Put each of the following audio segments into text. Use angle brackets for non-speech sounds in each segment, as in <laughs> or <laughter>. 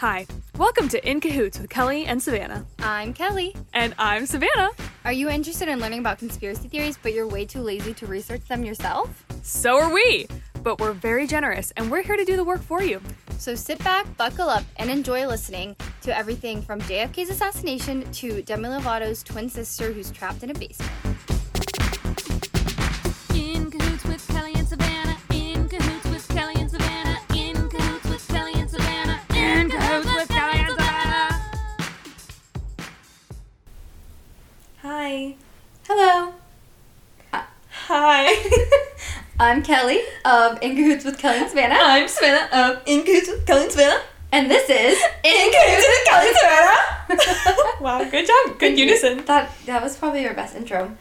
Hi, welcome to In Cahoots with Kelly and Savannah. I'm Kelly. And I'm Savannah. Are you interested in learning about conspiracy theories, but you're way too lazy to research them yourself? So are we, but we're very generous and we're here to do the work for you. So sit back, buckle up, and enjoy listening to everything from JFK's assassination to Demi Lovato's twin sister who's trapped in a basement. I'm Kelly of In Cahoots with Kelly and Savannah. I'm Savannah of In Cahoots with Kelly and Savannah. And this is In Cahoots with Kelly and Savannah. <laughs> wow, good job. Good unison. That that was probably our best intro.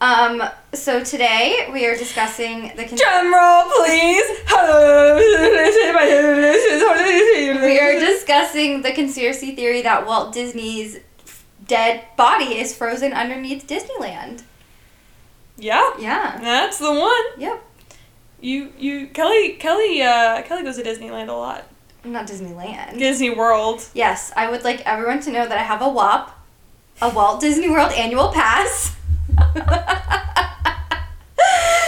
Um, so today we are discussing the con- Drum roll, please. <laughs> we are discussing the conspiracy theory that Walt Disney's dead body is frozen underneath Disneyland. yeah, Yeah. that's the one. Yep. You, you, Kelly, Kelly, uh, Kelly goes to Disneyland a lot. Not Disneyland. Disney World. Yes, I would like everyone to know that I have a WAP, a Walt Disney World annual pass.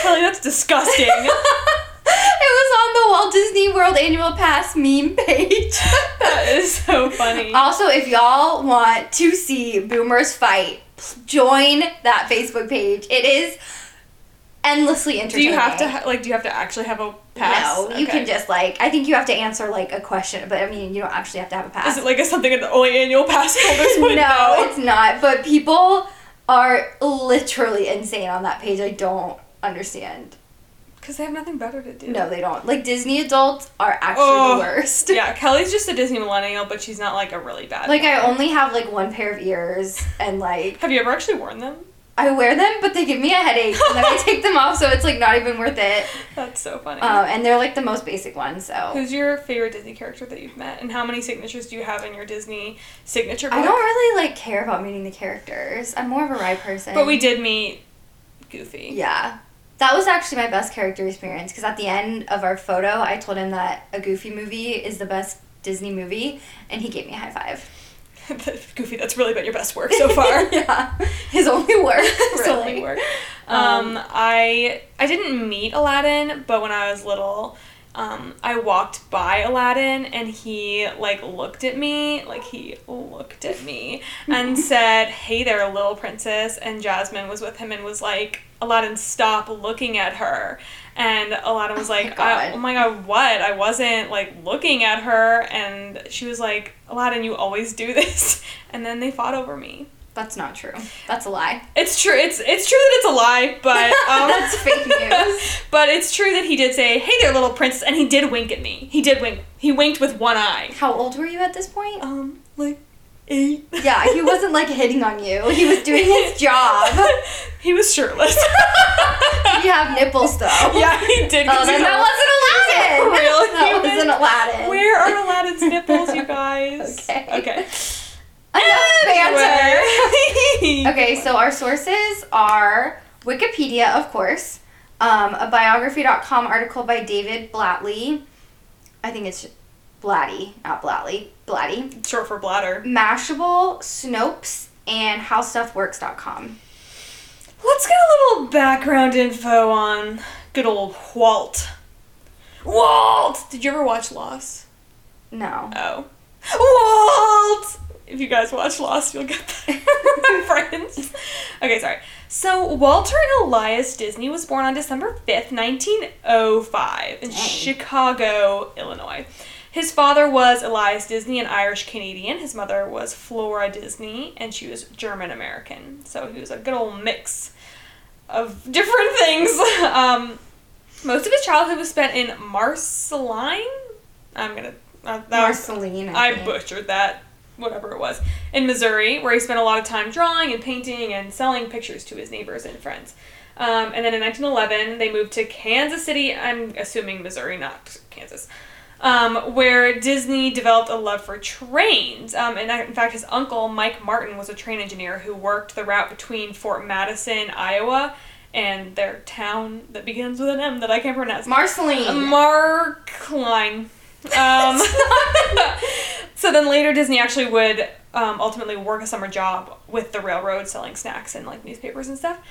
Kelly, that's disgusting. <laughs> it was on the Walt Disney World annual pass meme page. <laughs> that is so funny. Also, if y'all want to see boomers fight, join that Facebook page. It is endlessly entertaining. Do you have to ha- like? Do you have to actually have a pass? No, you Okay. can just like. I think you have to answer like a question, but I mean, you don't actually have to have a pass. Is it like a something the only annual pass holders would <laughs> no, it's not. But people are literally insane on that page. I don't understand. Because they have nothing better to do. No, they don't. Like Disney adults are actually Oh, the worst. Yeah, Kelly's just a Disney millennial, but she's not like a really bad. Like I only have like one pair of ears and like Have you ever actually worn them? I wear them, but they give me a headache, and then I <laughs> take them off, so it's like not even worth it. That's so funny. Um, and they're like the most basic ones, so Who's your favorite Disney character that you've met, and how many signatures do you have in your Disney signature book? I don't really like care about meeting the characters. I'm more of a ride person. But we did meet Goofy. Yeah, that was actually my best character experience because at the end of our photo, I told him that a Goofy movie is the best Disney movie, and he gave me a high five. <laughs> Goofy, that's really been your best work so far. <laughs> yeah, his only work. <laughs> His really. only work. Um, Um, I I didn't meet Aladdin, but when I was little, um, I walked by Aladdin and he like looked at me, like he looked at me and said, "Hey there, little princess." And Jasmine was with him and was like, "Aladdin, stop looking at her." And Aladdin was Oh like, God. "I- "Oh my god, what? I wasn't like looking at her." And she was like, "Aladdin, you always do this." <laughs> And then they fought over me. That's not true. That's a lie. It's true. It's it's true that it's a lie, but <laughs> um, That's fake news. <laughs> but it's true that he did say, "Hey there, little princess," and he did wink at me. He did wink. He winked with one eye. How old were you at this point? Um, like eight. Yeah, he wasn't like hitting on you. He was doing his <laughs> job. he was shirtless. <laughs> You have nipples though? yeah, he did. Oh, then that wasn't Aladdin. Real <laughs> that human. wasn't Aladdin. Where are Aladdin's nipples, you guys? Okay. Okay. Enough. Okay, so our sources are Wikipedia, of course, um, a biography.com article by David Blatley. I think it's Blatty, not Blatty, Blatty. Short for bladder. Mashable, Snopes, and HowStuffWorks.com. Let's get a little background info on good old Walt. Walt! Did you ever watch Lost? No. Oh. Walt! If you guys watch Lost, you'll get that <laughs> reference. Okay, sorry. So, Walter Elias Disney was born on December 5th, 1905, in Dang. Chicago, Illinois. His father was Elias Disney, an Irish Canadian. His mother was Flora Disney, and she was German American. So, he was a good old mix of different <laughs> things. Um, most of his childhood was spent in Marceline. I'm gonna. Uh, that was, Marceline. I, I butchered that, whatever it was, in Missouri, where he spent a lot of time drawing and painting and selling pictures to his neighbors and friends. Um, and then in 1911, they moved to Kansas City. I'm assuming Missouri, not Kansas. Um, where Disney developed a love for trains. Um, and in fact, his uncle, Mike Martin, was a train engineer who worked the route between Fort Madison, Iowa, and their town that begins with an M that I can't pronounce. Marceline. Markline. Um, <laughs> So then later, Disney actually would um, ultimately work a summer job with the railroad selling snacks and like newspapers and stuff.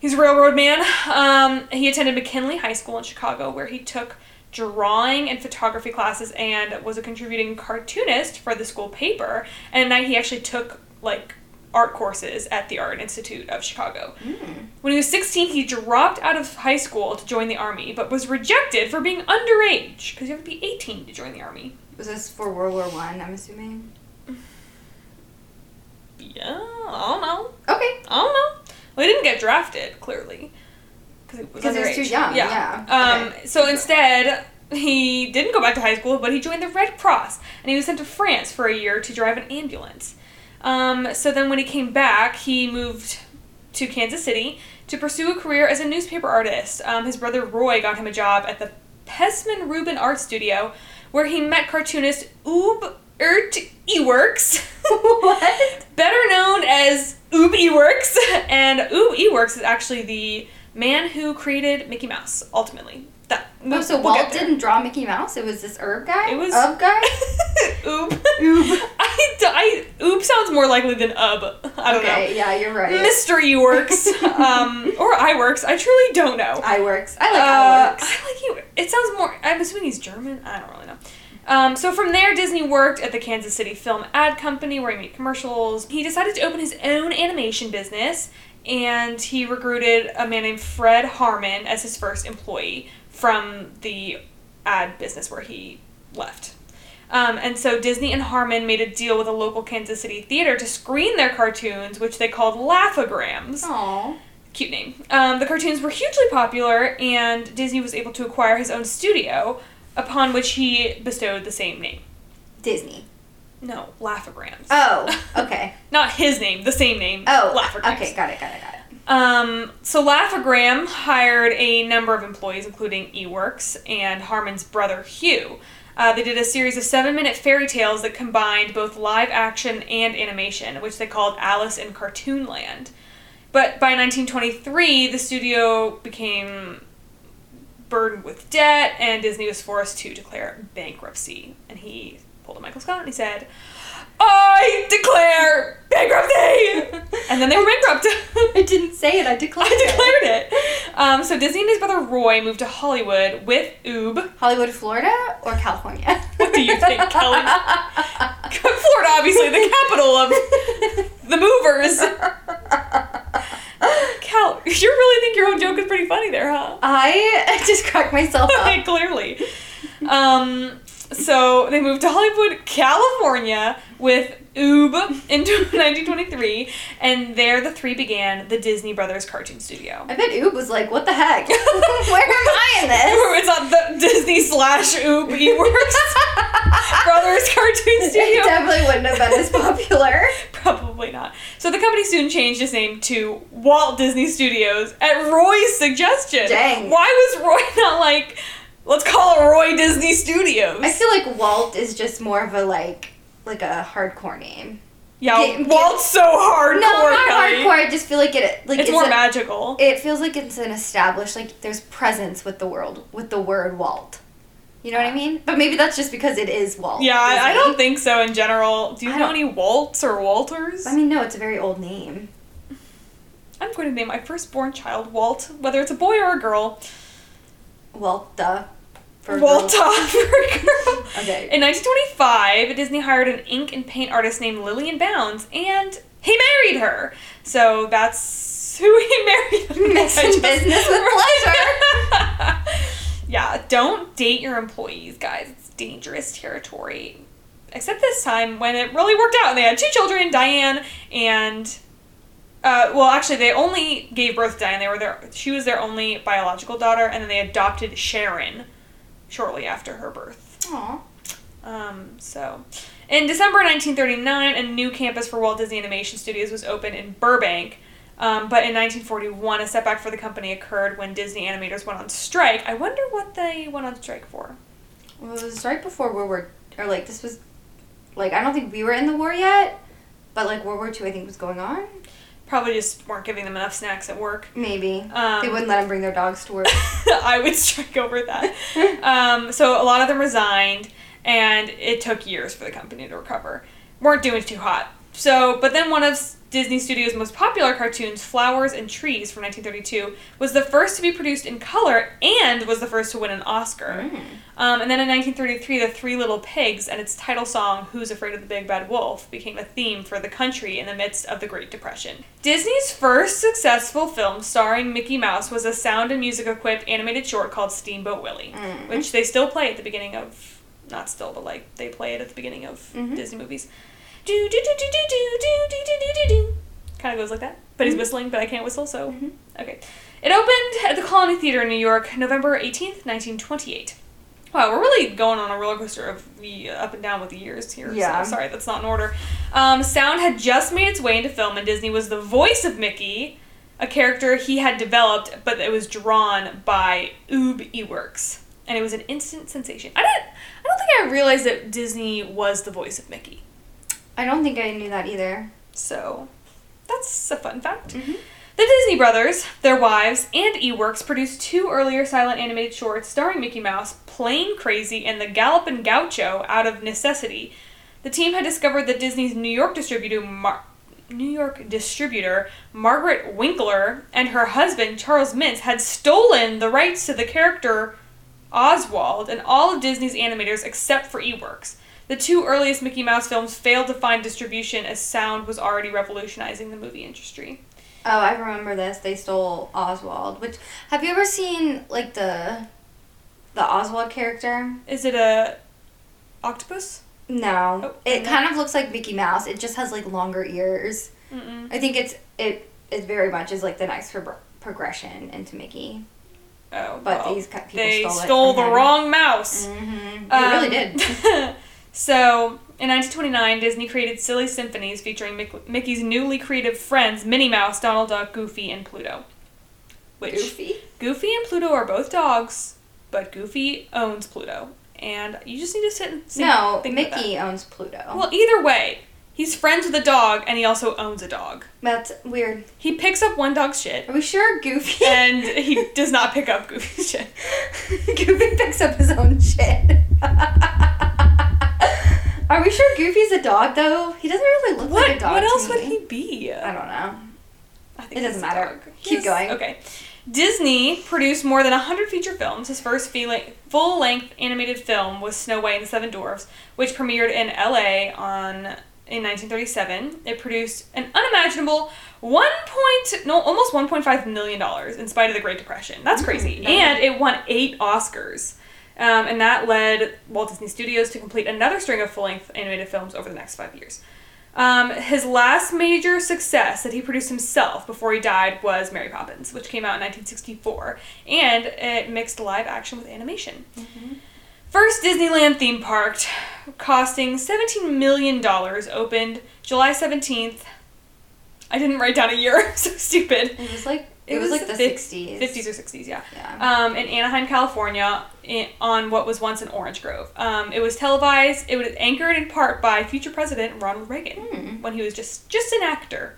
He's a railroad man. Um, he attended McKinley High School in Chicago, where he took drawing and photography classes and was a contributing cartoonist for the school paper. And at night, he actually took like art courses at the Art Institute of Chicago. Hmm. When he was 16, he dropped out of high school to join the army, but was rejected for being underage because you have to be 18 to join the army. Was this for World War One? I'm assuming. Yeah, I don't know. Okay. I don't know. Well, he didn't get drafted, clearly. Because he was 'Cause he was too young, yeah. Um, Okay. So instead, he didn't go back to high school, but he joined the Red Cross. And he was sent to France for a year to drive an ambulance. Um, so then when he came back, he moved to Kansas City to pursue a career as a newspaper artist. Um, his brother Roy got him a job at the Pesmen Rubin Art Studio, where he met cartoonist Oob Ert Iwwerks. <laughs> what? better known as Oob Iwerks. <laughs> And Oob Iwerks is actually the man who created Mickey Mouse, ultimately. That, Oh, so we'll Walt didn't draw Mickey Mouse. It was this herb guy. It was- Ub guy. <laughs> Oob. Oob. <laughs> I, I, Oob sounds more likely than Ub. I don't know. okay. Yeah, you're right. Mystery works, <laughs> um, or Iworks. I truly don't know. I works. I like Uh, I works. I like you. It sounds more. I'm assuming he's German. I don't really know. Um, so from there, Disney worked at the Kansas City Film Ad Company, where he made commercials. He decided to open his own animation business, and he recruited a man named Fred Harman as his first employee from the ad business where he left. Um, and so Disney and Harman made a deal with a local Kansas City theater to screen their cartoons, which they called Laughograms Aw. cute name. Um, the cartoons were hugely popular, and Disney was able to acquire his own studio, upon which he bestowed the same name. Disney. No, Laughograms. Oh. <laughs> Okay. Not his name, the same name. Oh. Laughograms. Okay. Got it. Got it. Got it. Um, so Laughogram hired a number of employees, including Iwerks and Harman's brother Hugh. Uh, they did a series of seven-minute fairy tales that combined both live action and animation, which they called Alice in Cartoonland. But by 1923, the studio became burdened with debt, and Disney was forced to declare bankruptcy. And he pulled a Michael Scott and he said, "I declare bankruptcy!" <laughs> and then they were bankrupt. <laughs> I didn't say it. I declared. <laughs> I declared it. Um, so Disney and his brother Roy moved to Hollywood with Oob. Hollywood, Florida, or California? What do you think, Kelly? Florida, obviously, the capital of the movers. Cal, you really think your own joke is pretty funny there, huh? I just cracked myself up. Clearly. Um, so they moved to Hollywood, California with Oob in <laughs> 1923, and there the three began the Disney Brothers Cartoon Studio. I bet Oob was like, "What the heck? <laughs> Where am I in this?" it's on the Disney slash Oob Iwerks <laughs> Brothers Cartoon studio. It definitely wouldn't have been as popular. Probably not. So the company soon changed its name to Walt Disney Studios at Roy's suggestion. Dang. Why was Roy not like, let's call it Roy Disney Studios? I feel like Walt is just more of a like, like a hardcore name. yeah, Get- get- Walt's so hardcore. no, not Kelly. hardcore. I just feel like it. Like It's more a- magical. It feels like it's an established like there's presence with the world with the word Walt. You know what I mean? But maybe that's just because it is Walt. yeah, I, I don't think so in general. Do you I know any Waltz or Walters? I mean, no, it's a very old name. I'm going to name my firstborn child Walt, whether it's a boy or a girl. Walta. For girls. for a girl. Okay. In 1925, Disney hired an ink and paint artist named Lillian Bounds, and he married her. So that's who he <laughs> married. <laughs> Mixing just- business with pleasure. <laughs> yeah, don't date your employees, guys. It's dangerous territory. Except this time when it really worked out and they had two children, Diane and uh, well, actually, they only gave birth to Diane. They were their she was their only biological daughter, and then they adopted Sharon shortly after her birth. Aw. Um, so, in December 1939, a new campus for Walt Disney Animation Studios was opened in Burbank. Um, but in 1941, a setback for the company occurred when Disney animators went on strike. I wonder what they went on strike for. Well, it was right before World War, or like this was, like I don't think we were in the war yet, but like World War II, I think was going on. Probably just weren't giving them enough snacks at work. Maybe Um, they wouldn't let them bring their dogs to work. <laughs> I would strike over that. um, so a lot of them resigned, and it took years for the company to recover. weren't doing too hot. So, but then one of Disney Studios' most popular cartoons, Flowers and Trees from 1932, was the first to be produced in color and was the first to win an Oscar. Mm. Um, and then in 1933, The Three Little Pigs and its title song, Who's Afraid of the Big Bad Wolf, became a theme for the country in the midst of the Great Depression. Disney's first successful film starring Mickey Mouse was a sound and music equipped animated short called Steamboat Willie, mm. which they still play at the beginning of, not still, but like they play it at the beginning of mm-hmm. Disney movies. Do do do do do do do do do do do. Kind of goes like that. But he's mm-hmm. whistling, but I can't whistle, so mm-hmm. okay. It opened at the Colony Theater in New York, November eighteenth, nineteen twenty-eight. Wow, we're really going on a roller coaster of the uh, up and down with the years here. Yeah. So sorry, that's not in order. Um, sound had just made its way into film, and Disney was the voice of Mickey, a character he had developed, but it was drawn by Oob Iwerks, and it was an instant sensation. I didn't. I don't think I realized that Disney was the voice of Mickey. I don't think I knew that either. So, that's a fun fact. Mhm. The Disney brothers, their wives, and Iwerks produced two earlier silent animated shorts starring Mickey Mouse, Plane Crazy and The Gallopin' Gaucho, out of necessity. The team had discovered that Disney's New York distributor, Mar- New York distributor Margaret Winkler and her husband Charles Mintz had stolen the rights to the character Oswald and all of Disney's animators except for Iwerks. The two earliest Mickey Mouse films failed to find distribution as sound was already revolutionizing the movie industry. Oh, I remember this. They stole Oswald. Which have you ever seen like the the Oswald character? Is it a octopus? No. Oh, it no. kind of looks like Mickey Mouse. It just has like longer ears. Mm-mm. I think it's it it very much is like the next pro- progression into Mickey. Oh, But well, these people they stole stole the him. wrong mouse. Mm-hmm. Um, really did. <laughs> <laughs> so, in 1929, Disney created Silly Symphonies featuring Mick- Mickey's newly creative friends Minnie Mouse, Donald Duck, Goofy, and Pluto. Which Goofy. Goofy and Pluto are both dogs, but Goofy owns Pluto, and you just need to sit and think, No, think. Mickey owns Pluto. Well, either way, he's friends with a dog, and he also owns a dog. That's weird. He picks up one dog's shit, Are we sure Goofy? and he <laughs> does not pick up Goofy's shit. Goofy picks up his own shit. <laughs> Are we sure Goofy's a dog though? He doesn't really look What? like a dog. what else would he be? I don't know. I think It doesn't matter. Keep Yes. going. Okay. Disney produced more than 100 feature films. His first full length animated film was Snow White and the Seven Dwarfs, which premiered in LA on in 1937. It produced an unimaginable 1. Point, no, almost 1.5 million dollars in spite of the Great Depression. That's mm, crazy. no. And it won 8 Oscars. Um, and that led Walt Disney Studios to complete another string of full length animated films over the next five years. Um, his last major success that he produced himself before he died was Mary Poppins, which came out in 1964, and it mixed live action with animation. First Disneyland theme park, costing $17 million, opened July 17th. I didn't write down a year, <laughs> so stupid. It was like it, It was, was like the fif- sixties. 50s or 60s, yeah Yeah. um, in Anaheim, California, in, on what was once an orange grove. Um, it was televised. It was anchored in part by future President Ronald Reagan Hmm. when he was just just an actor.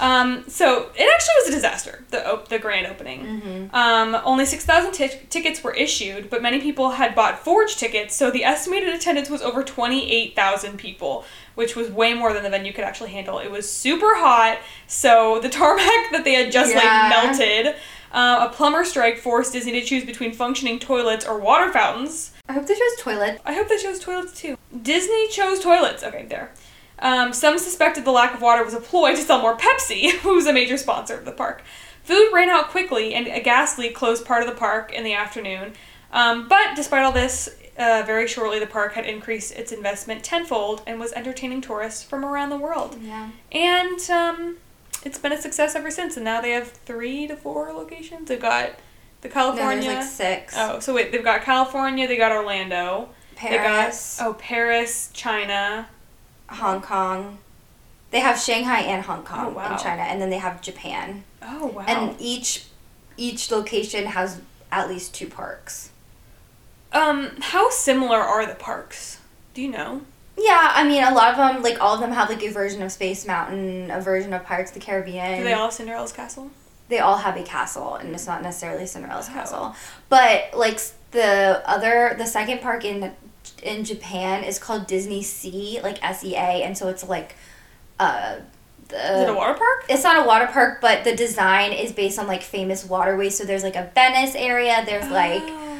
Um, so it actually was a disaster. The op- the grand opening. Mm-hmm. Um, only six thousand t- tickets were issued, but many people had bought forged tickets, so the estimated attendance was over twenty eight thousand people, which was way more than the venue could actually handle. It was super hot, so the tarmac <laughs> that they had just Yeah. like melted. Uh, a plumber strike forced Disney to choose between functioning toilets or water fountains. I hope they chose toilets. I hope they chose toilets too. Disney chose toilets. Okay, there. Um, some suspected the lack of water was a ploy to sell more Pepsi, <laughs> who was a major sponsor of the park. Food ran out quickly, and a gas leak closed part of the park in the afternoon. Um, but despite all this, uh, very shortly the park had increased its investment tenfold and was entertaining tourists from around the world. Yeah. And um, it's been a success ever since. And now they have three to four locations. They've got the California. there's like six. oh, so wait, they've got California. They got Orlando. Paris, They got, oh, Paris, China. Hong Kong. They have Shanghai and Hong Kong Oh, wow. in China, and then they have Japan. Oh wow. And each each location has at least two parks. Um, how similar are the parks? Do you know? Yeah, I mean, a lot of them, like all of them, have like a version of Space Mountain, a version of Pirates of the Caribbean. Do they all have Cinderella's castle? they all have a castle, and it's not necessarily Cinderella's Oh. castle. But like the other, the second park in in Japan is called Disney Sea, like S E A, and so it's like uh the Is it a water park? it's not a water park, but the design is based on like famous waterways. So there's like a Venice area, there's like Oh,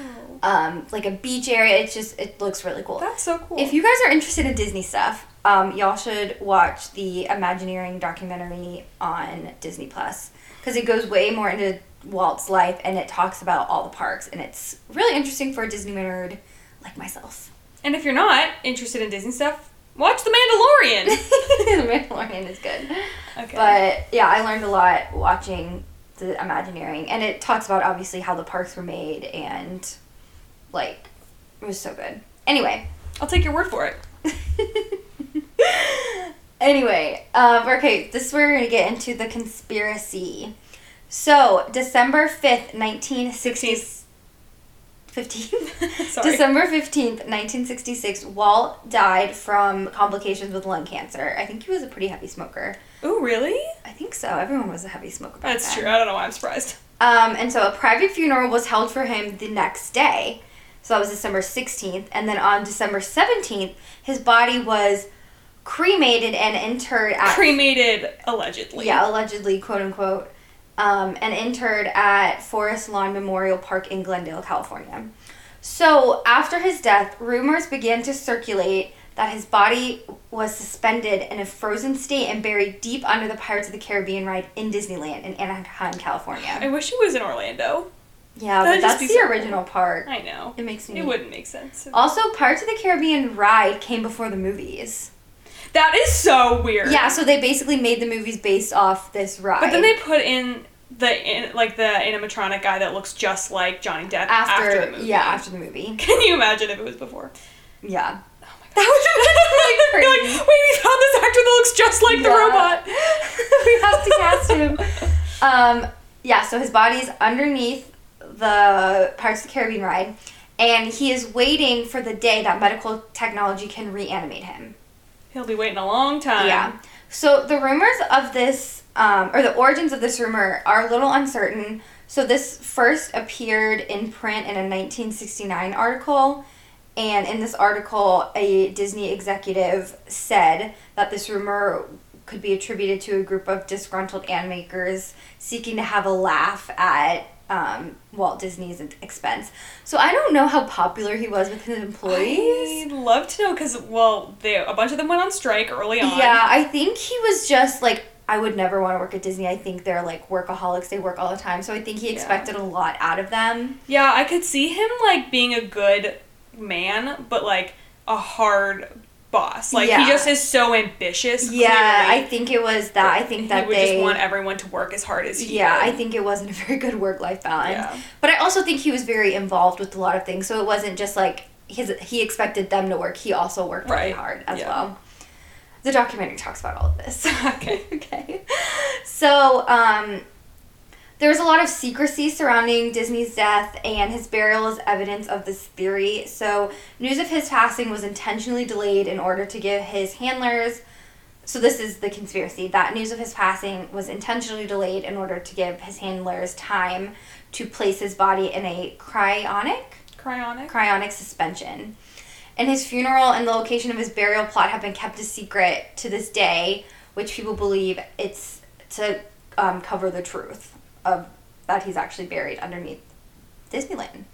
um like a beach area. It's just it looks really cool. that's so cool. If you guys are interested in Disney stuff, um, y'all should watch the Imagineering documentary on Disney Plus because it goes way more into Walt's life and it talks about all the parks and it's really interesting for a Disney nerd like myself. and if you're not interested in Disney stuff, watch The Mandalorian. <laughs> the Mandalorian is good, Okay. but yeah, I learned a lot watching the Imagineering and it talks about obviously how the parks were made and like it was so good. Anyway. I'll take your word for it. <laughs> anyway, um, okay, this is where we're gonna get into the conspiracy. So, December 5th, 1960. 15? Sorry. December 15th, 1966, Walt died from complications with lung cancer. I think he was a pretty heavy smoker. Oh, really? I think so. Everyone was a heavy smoker. That's then. true. I don't know why I'm surprised. Um, and so a private funeral was held for him the next day. So that was December 16th. And then on December 17th, his body was cremated and interred at. Cremated, allegedly. Yeah, allegedly, quote unquote. Um, and interred at Forest Lawn Memorial Park in Glendale, California. So after his death, rumors began to circulate that his body was suspended in a frozen state and buried deep under the Pirates of the Caribbean ride in Disneyland in Anaheim, California. I wish he was in Orlando. Yeah, That'd but that's the so original part. I know. It makes me. It wouldn't make sense. Also, Pirates of the Caribbean ride came before the movies. That is so weird. Yeah, so they basically made the movies based off this ride. But then they put in the in, like the animatronic guy that looks just like Johnny Depp after, after, the movie. yeah after the movie. <laughs> Can you imagine if it was before? Yeah, Oh my <laughs> god. that was <laughs> really You're crazy. like, wait, we found this actor that looks just like the robot. we have to cast him. Um, yeah, so his body's underneath the Pirates of the Caribbean ride, and he is waiting for the day that medical technology can reanimate him. He'll be waiting a long time. Yeah. So the rumors of this, um, or the origins of this rumor, are a little uncertain. So this first appeared in print in a 1969 article, and in this article, a Disney executive said that this rumor could be attributed to a group of disgruntled animators seeking to have a laugh at um, Walt Disney's expense. So I don't know how popular he was with his employees. I'd love to know because well, they a bunch of them went on strike early on. Yeah, I think he was just like I would never want to work at Disney. I think they're like workaholics. They work all the time. So I think he Yeah. expected a lot out of them. Yeah, I could see him like being a good man, but like a hard boss. Like Yeah. he just is so ambitious. Yeah, clearly, I think it was that. I think that he would they just want everyone to work as hard as he Yeah, did. I think it wasn't a very good work life balance. Yeah. But I also think he was very involved with a lot of things. So it wasn't just like his he expected them to work. He also worked really Right, hard as yeah. well. The documentary talks about all of this. <laughs> Okay. okay. So, um, there was a lot of secrecy surrounding Disney's death, and his burial is evidence of this theory. So, news of his passing was intentionally delayed in order to give his handlers. So, this is the conspiracy that news of his passing was intentionally delayed in order to give his handlers time to place his body in a cryonic Cryonic. cryonic suspension. And his funeral and the location of his burial plot have been kept a secret to this day, which people believe it's to um, cover the truth of that he's actually buried underneath Disneyland.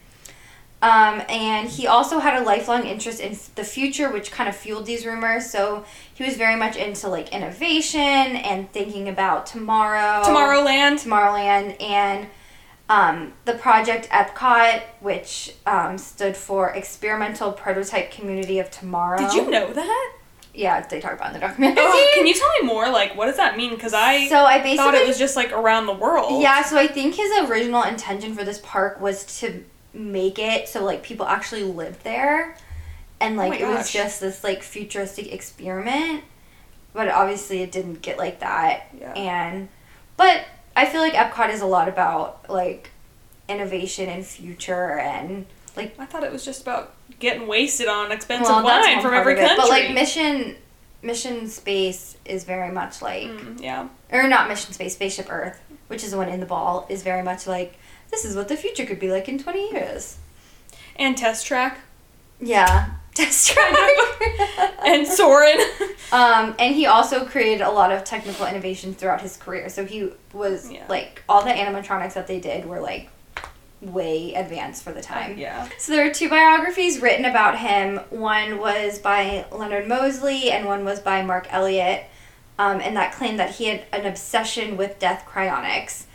Um, and he also had a lifelong interest in the future, which kind of fueled these rumors. So he was very much into like innovation and thinking about tomorrow. Tomorrowland. Tomorrowland and um, the project Epcot, which um, stood for Experimental Prototype Community of Tomorrow. Did you know that? Yeah, they talk about in the <laughs> oh, documentary. Oh, can you tell me more? Like, what does that mean? Because I so I basically thought it was just like around the world. yeah. So I think his original intention for this park was to make it so like people actually lived there, and oh like Oh it was just this like futuristic experiment. But obviously, it didn't get like that. Yeah. And but I feel like Epcot is a lot about like innovation and future and like I thought it was just about getting wasted on expensive well, wine from every country. But like mission mission space is very much like Mm, yeah. or not mission space spaceship Earth, which is the one in the ball, is very much like this is what the future could be like in twenty years. And test track. Yeah. <laughs> test track. <laughs> and Soarin'. <laughs> Um, and he also created a lot of technical innovations throughout his career. So he was Yeah. like all the animatronics that they did were like way advanced for the time. yeah. So there are two biographies written about him. One was by Leonard Mosley and one was by Marc Eliot. Um, and that claimed that he had an obsession with death cryonics.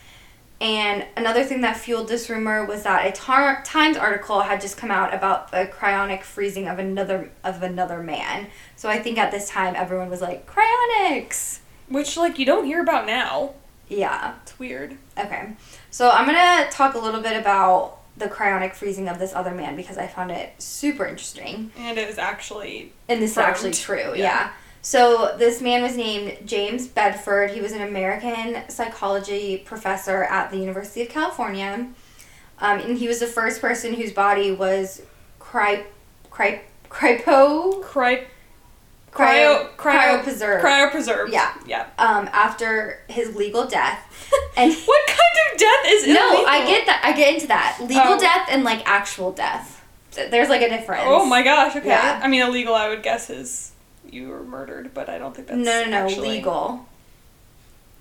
And another thing that fueled this rumor was that a tar- Times article had just come out about the cryonic freezing of another of another man. So I think at this time everyone was like cryonics. Which like you don't hear about now. Yeah. It's weird. Okay. So I'm going to talk a little bit about the cryonic freezing of this other man because I found it super interesting. And it is actually And this is actually true, Yeah. yeah. So this man was named James Bedford. He was an American psychology professor at the University of California. Um, and he was the first person whose body was cry, cry, crypo, cry cryo, cryo cryo cryopreserved. cryopreserved. Yeah. Yeah. um, after his legal death. And <laughs> what kind of death is illegal? no? I get that. I get into that. Legal Oh. death and like actual death. There's like a difference. Oh my gosh. Okay. Yeah. I mean, illegal. I would guess is you were murdered, but I don't think that's no, no, no, actually- legal.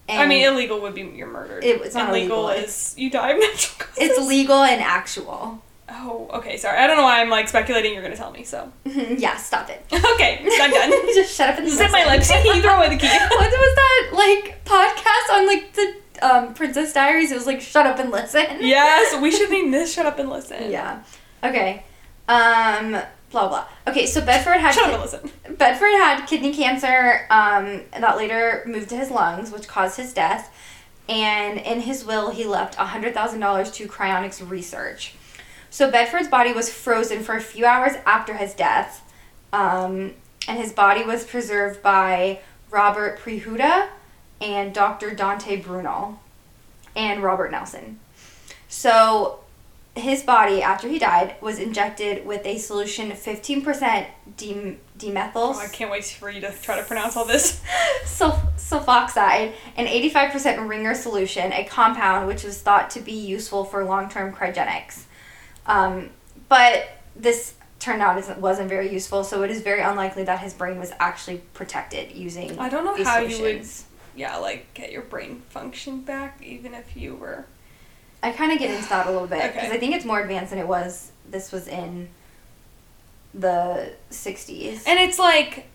I mean, illegal would be you're murdered. It- it's not and legal illegal, is you die of natural causes. it's legal and actual. Oh, okay. Sorry. I don't know why I'm like speculating. You're gonna tell me. So yeah, stop it. <laughs> okay, I'm done. <laughs> Just shut up and Zip my lips. <laughs> you throw away the key. what was that like podcast on like the um, Princess Diaries? It was like shut up and listen. yes, we should name this. Shut up and listen. Yeah. Okay. Um. Blah blah. Okay, so Bedford had Shut up and listen. Bedford had kidney cancer um, that later moved to his lungs, which caused his death. And in his will, he left $100,000 to cryonics research. So Bedford's body was frozen for a few hours after his death. Um, and his body was preserved by Robert Prehoda and Dr. Dante Brunol and Robert Nelson. So his body, after he died, was injected with a solution of 15% dem- dimethyl Oh, I can't wait for you to try to pronounce all this. <laughs> sulf- sulfoxide and 85% ringer solution, a compound which was thought to be useful for long-term cryogenics. Um, but this turned out it wasn't very useful, so it is very unlikely that his brain was actually protected using I don't know how you would- Yeah, like get your brain function back, even if you were. I kind of get into that a little bit because Okay. I think it's more advanced than it was. This was in the 60s. And it's like,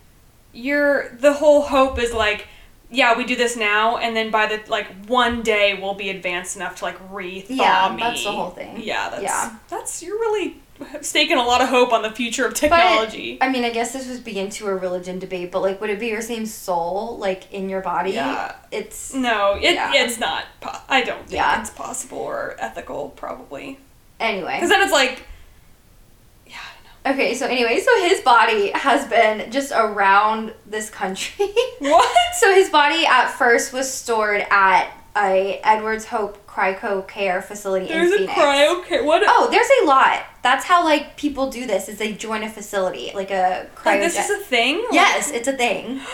you're the whole hope is like, yeah, we do this now, and then by the like one day we'll be advanced enough to like re-thaw Yeah, me. that's the whole thing. Yeah, that's Yeah. that's you're really staking a lot of hope on the future of technology. I mean, I guess this was begin to a religion debate, but like, would it be your same soul, like in your body? Yeah. It's no, it, Yeah. it's not. Po- I don't think Yeah. it's possible or ethical, probably. anyway. Because then it's like, yeah, I Okay, so anyway, so his body has been just around this country. <laughs> What? so his body at first was stored at a Edwards Hope Cryo Care facility There's in a cryo. Okay, what? Oh, there's a lot. That's how like people do this. Is they join a facility like a cryo. like this is a thing. Like- yes, it's a thing. <gasps>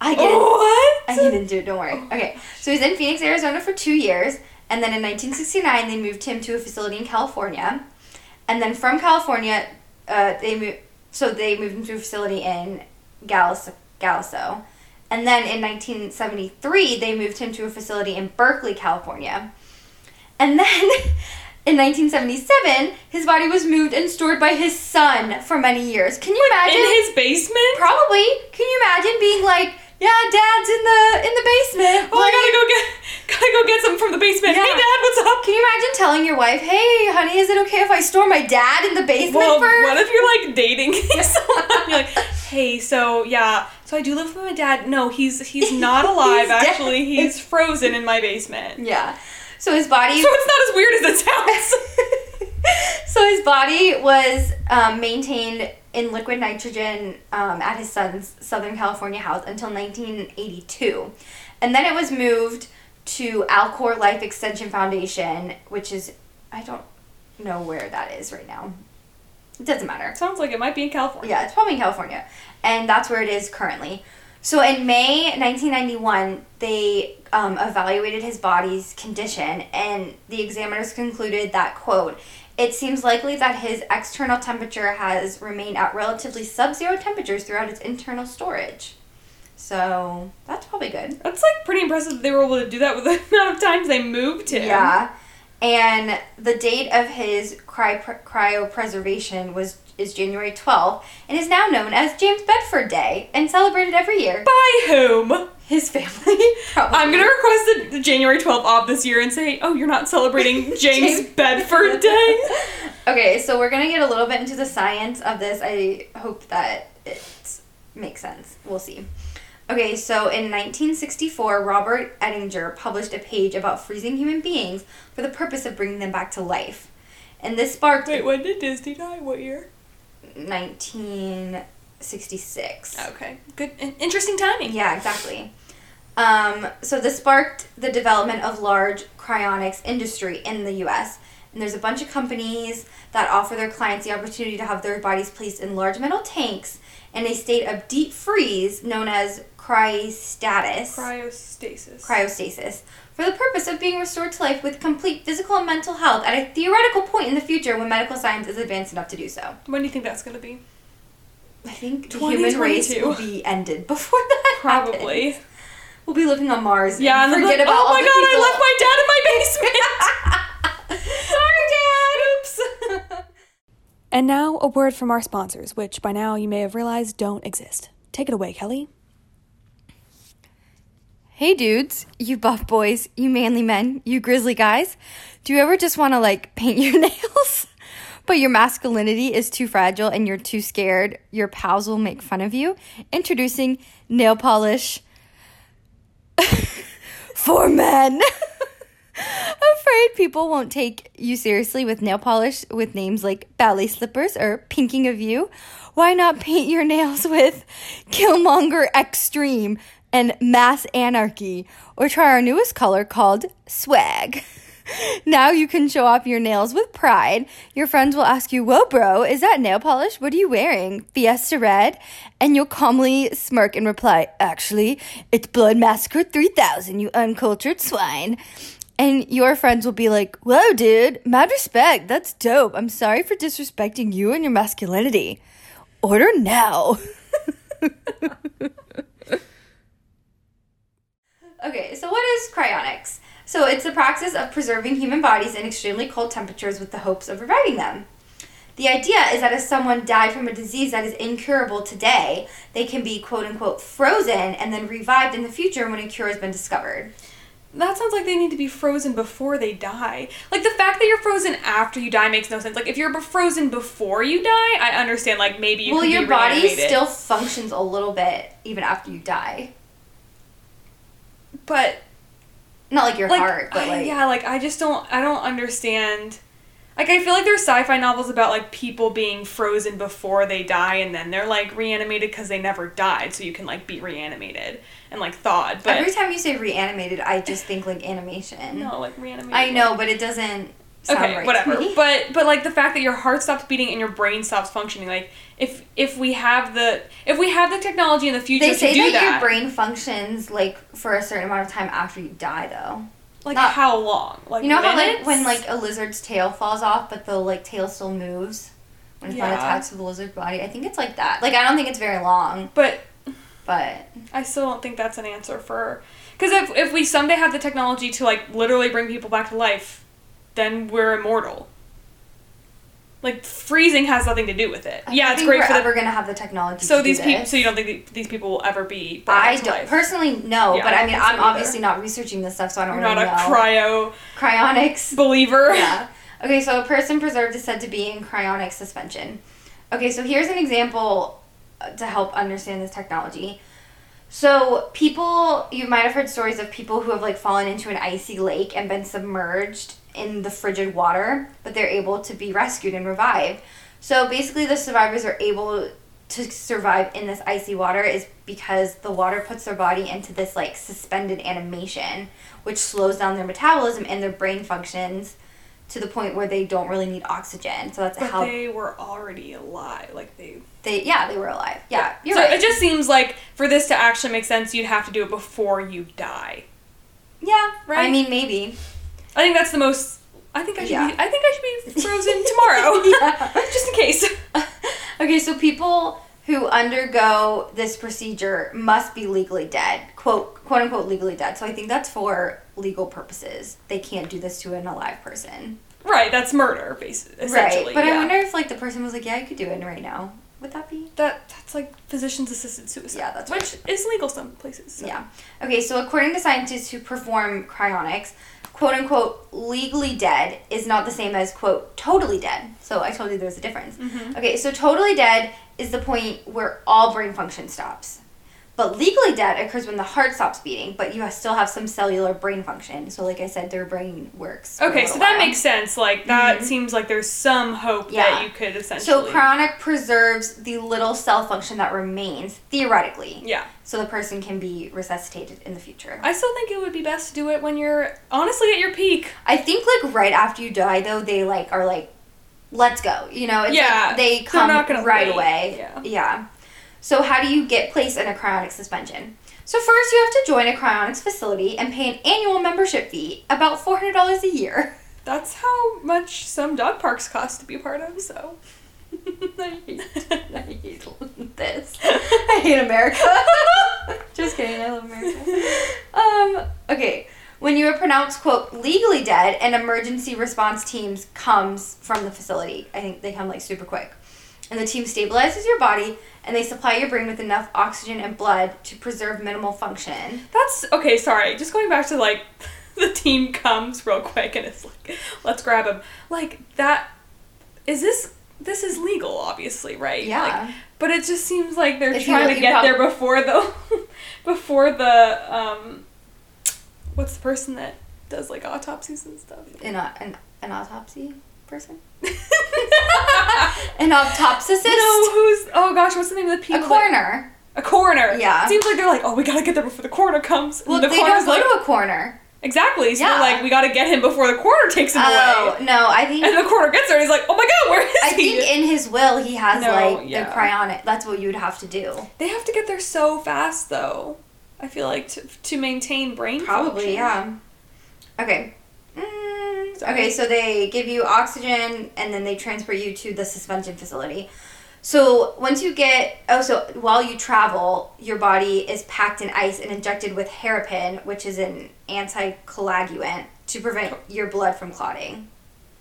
I get it. What? I get into it, don't worry. Okay, so he's in Phoenix, Arizona for two years, and then in 1969 they moved him to a facility in California, and then from California, uh, they moved. So they moved him to a facility in Galiso, Galiso, and then in 1973 they moved him to a facility in Berkeley, California, and then. <laughs> In 1977, his body was moved and stored by his son for many years. Can you imagine? In his basement? Probably. Can you imagine being like, yeah, dad's in the in the basement. Oh, I gotta go get <laughs> gotta go get something from the basement. Yeah. Hey, Dad, what's up? Can you imagine telling your wife, hey, honey, is it okay if I store my dad in the basement Well, first? what if you're like dating <laughs> someone? You're like, hey, so yeah, so I do live with my dad. No, he's he's not <laughs> alive. He's dead. actually, he's frozen in my basement. yeah. So his body. So it's not as weird as it sounds. <laughs> so his body was um, maintained in liquid nitrogen um, at his son's Southern California house until 1982. And then it was moved to Alcor Life Extension Foundation, which is, I don't know where that is right now. It doesn't matter. Sounds like it might be in California. Yeah, it's probably in California. And that's where it is currently. So in May 1991, they um, evaluated his body's condition, and the examiners concluded that, quote, it seems likely that his external temperature has remained at relatively sub zero temperatures throughout its internal storage. So that's probably good. That's like pretty impressive that they were able to do that with the <laughs> amount of times they moved him. Yeah. And the date of his cry- cryopreservation was is January 12th and is now known as James Bedford Day and celebrated every year. By whom? His family. Probably. I'm gonna request the, January 12th off this year and say, oh, you're not celebrating <laughs> James, James Bedford Day? <laughs> Okay, so we're gonna get a little bit into the science of this. I hope that it makes sense. We'll see. Okay, so in 1964, Robert Ettinger published a page about freezing human beings for the purpose of bringing them back to life. And this sparked Wait, when did Disney die? What year? 1966. Okay, good, interesting timing. Yeah, exactly. Um, so this sparked the development of large cryonics industry in the U.S. And there's a bunch of companies that offer their clients the opportunity to have their bodies placed in large metal tanks in a state of deep freeze known as cryostatus. Cryostasis. cryostasis for the purpose of being restored to life with complete physical and mental health at a theoretical point in the future when medical science is advanced enough to do so. when do you think that's gonna be? I think the human race will be ended before that Probably. happens. We'll be living on Mars. Yeah, and and forget like, about oh my god, people. I left my dad in my basement. <laughs> Sorry, Dad. Oops. <laughs> And now, a word from our sponsors, which by now you may have realized don't exist. Take it away, Kelly. Hey dudes, you buff boys, you manly men, you grizzly guys. Do you ever just want to like paint your <laughs> nails? But your masculinity is too fragile and you're too scared your pals will make fun of you? Introducing nail polish <laughs> for men. <laughs> Afraid people won't take you seriously with nail polish with names like ballet slippers or pinking of you? Why not paint your nails with Killmonger Extreme and Mass Anarchy or try our newest color called Swag? <laughs> Now you can show off your nails with pride. Your friends will ask you, Whoa, bro, is that nail polish? What are you wearing? Fiesta Red? And you'll calmly smirk and reply, Actually, it's Blood Massacre 3000, you uncultured swine. And your friends will be like, Whoa, dude, mad respect. That's dope. I'm sorry for disrespecting you and your masculinity. Order now. <laughs> okay, so what is cryonics? So it's the practice of preserving human bodies in extremely cold temperatures with the hopes of reviving them. The idea is that if someone died from a disease that is incurable today, they can be quote unquote frozen and then revived in the future when a cure has been discovered. That sounds like they need to be frozen before they die. Like the fact that you're frozen after you die makes no sense. Like if you're frozen before you die, I understand. Like maybe you well, your body still functions a little bit even after you die. But Not like your like heart, but I- like yeah, like I just don't. I don't understand. Like I feel like there's sci-fi novels about like people being frozen before they die and then they're like reanimated because they never died, so you can like be reanimated and like thawed. But every time you say reanimated, I just think like animation. no, like reanimated. I know, but it doesn't okay, right. whatever. But but like the fact that your heart stops beating and your brain stops functioning, like if if we have the if we have the technology in the future they to say do that, that, your brain functions like for a certain amount of time after you die, though. like not- how long? Like You know how like when like a lizard's tail falls off, but the like tail still moves when it's not attached to the lizard body. I think it's like that. Like I don't think it's very long, but but I still don't think that's an answer for because if if we someday have the technology to like literally bring people back to life, then we're immortal. Like freezing has nothing to do with it. I yeah, it's great we're for the ever gonna have the technology. so to these people. So you don't think th- these people will ever be I don't life? personally no, Yeah, but I I mean I'm either. obviously not researching this stuff, so I don't You're really not a know. cryo Cryonics. believer. yeah. <laughs> Okay, so a person preserved is said to be in cryonic suspension. Okay, so here's an example uh, to help understand this technology. So people, you might have heard stories of people who have like fallen into an icy lake and been submerged in the frigid water, but they're able to be rescued and revived. So basically, the survivors are able to survive in this icy water is because the water puts their body into this like suspended animation, which slows down their metabolism and their brain functions to the point where they don't really need oxygen. So that's But how they were already alive. Like they. they yeah, they were alive. Yeah, you're so right. it just seems like for this to actually make sense, you'd have to do it before you die. yeah, right. I mean maybe. I think that's the most. I think I should. Yeah. Be, I think I should be <laughs> frozen tomorrow, <laughs> Yeah. <laughs> just in case. okay, so people who undergo this procedure must be legally dead, quote quote unquote legally dead. So I think that's for legal purposes. They can't do this to an alive person. Right, that's murder, basically. Right. But yeah. I wonder if like the person was like, Yeah, I could do it right now. Would that be? that that's like physician's assisted suicide. Yeah, that's which is legal some places. so. Yeah. Okay, so according to scientists who perform cryonics, quote unquote legally dead is not the same as quote totally dead. So I told you there's a difference. Mm-hmm. Okay, so totally dead is the point where all brain function stops. But legally dead occurs when the heart stops beating, but you still have some cellular brain function. So, like I said, their brain works. Okay, so that while. makes sense. Like that Mhm. seems like there's some hope Yeah. that you could essentially. So, cryonic preserves the little cell function that remains, theoretically. Yeah, So, the person can be resuscitated in the future. I still think it would be best to do it when you're honestly at your peak. I think like right after you die though, they like are like, let's go. You know, it's Yeah, like they come right wait. away. Yeah. Yeah. So how do you get placed in a cryonic suspension? So first you have to join a cryonics facility and pay an annual membership fee, about four hundred dollars a year. <laughs> That's how much some dog parks cost to be a part of. So. <laughs> I hate, I hate this. <laughs> I hate America. Just kidding. I love America. Um. Okay. When you are pronounced quote legally dead, an emergency response teams comes from the facility. I think they come like super quick, and the team stabilizes your body and they supply your brain with enough oxygen and blood to preserve minimal function. That's okay. Sorry, just going back to like <laughs> the team comes real quick and it's like, let's grab him. Like that. Is this this is legal? Obviously, right? Yeah. Like, but it just seems like they're If trying you- to get prob- there before the <laughs> before the um. What's the person that does like autopsies and stuff? An an, an autopsy person. <laughs> An autopsicist. No, who's oh gosh, what's the name of the people? A that- coroner. a coroner. Yeah. It seems like they're like, oh, we gotta get there before the coroner comes. Well, the they don't go like, to a coroner. exactly. So Yeah. they're like, we gotta get him before the coroner takes him Oh away. no, I think And the coroner gets there, and he's like, oh my god, where is I he? I think in his will he has No, like yeah. the cryonic. That's what you would have to do. they have to get there so fast, though. I feel like to to maintain brain Probably, function. yeah. Okay. Okay, so they give you oxygen and then they transport you to the suspension facility. So once you get oh so while you travel, your body is packed in ice and injected with heparin, which is an anticoagulant to prevent your blood from clotting.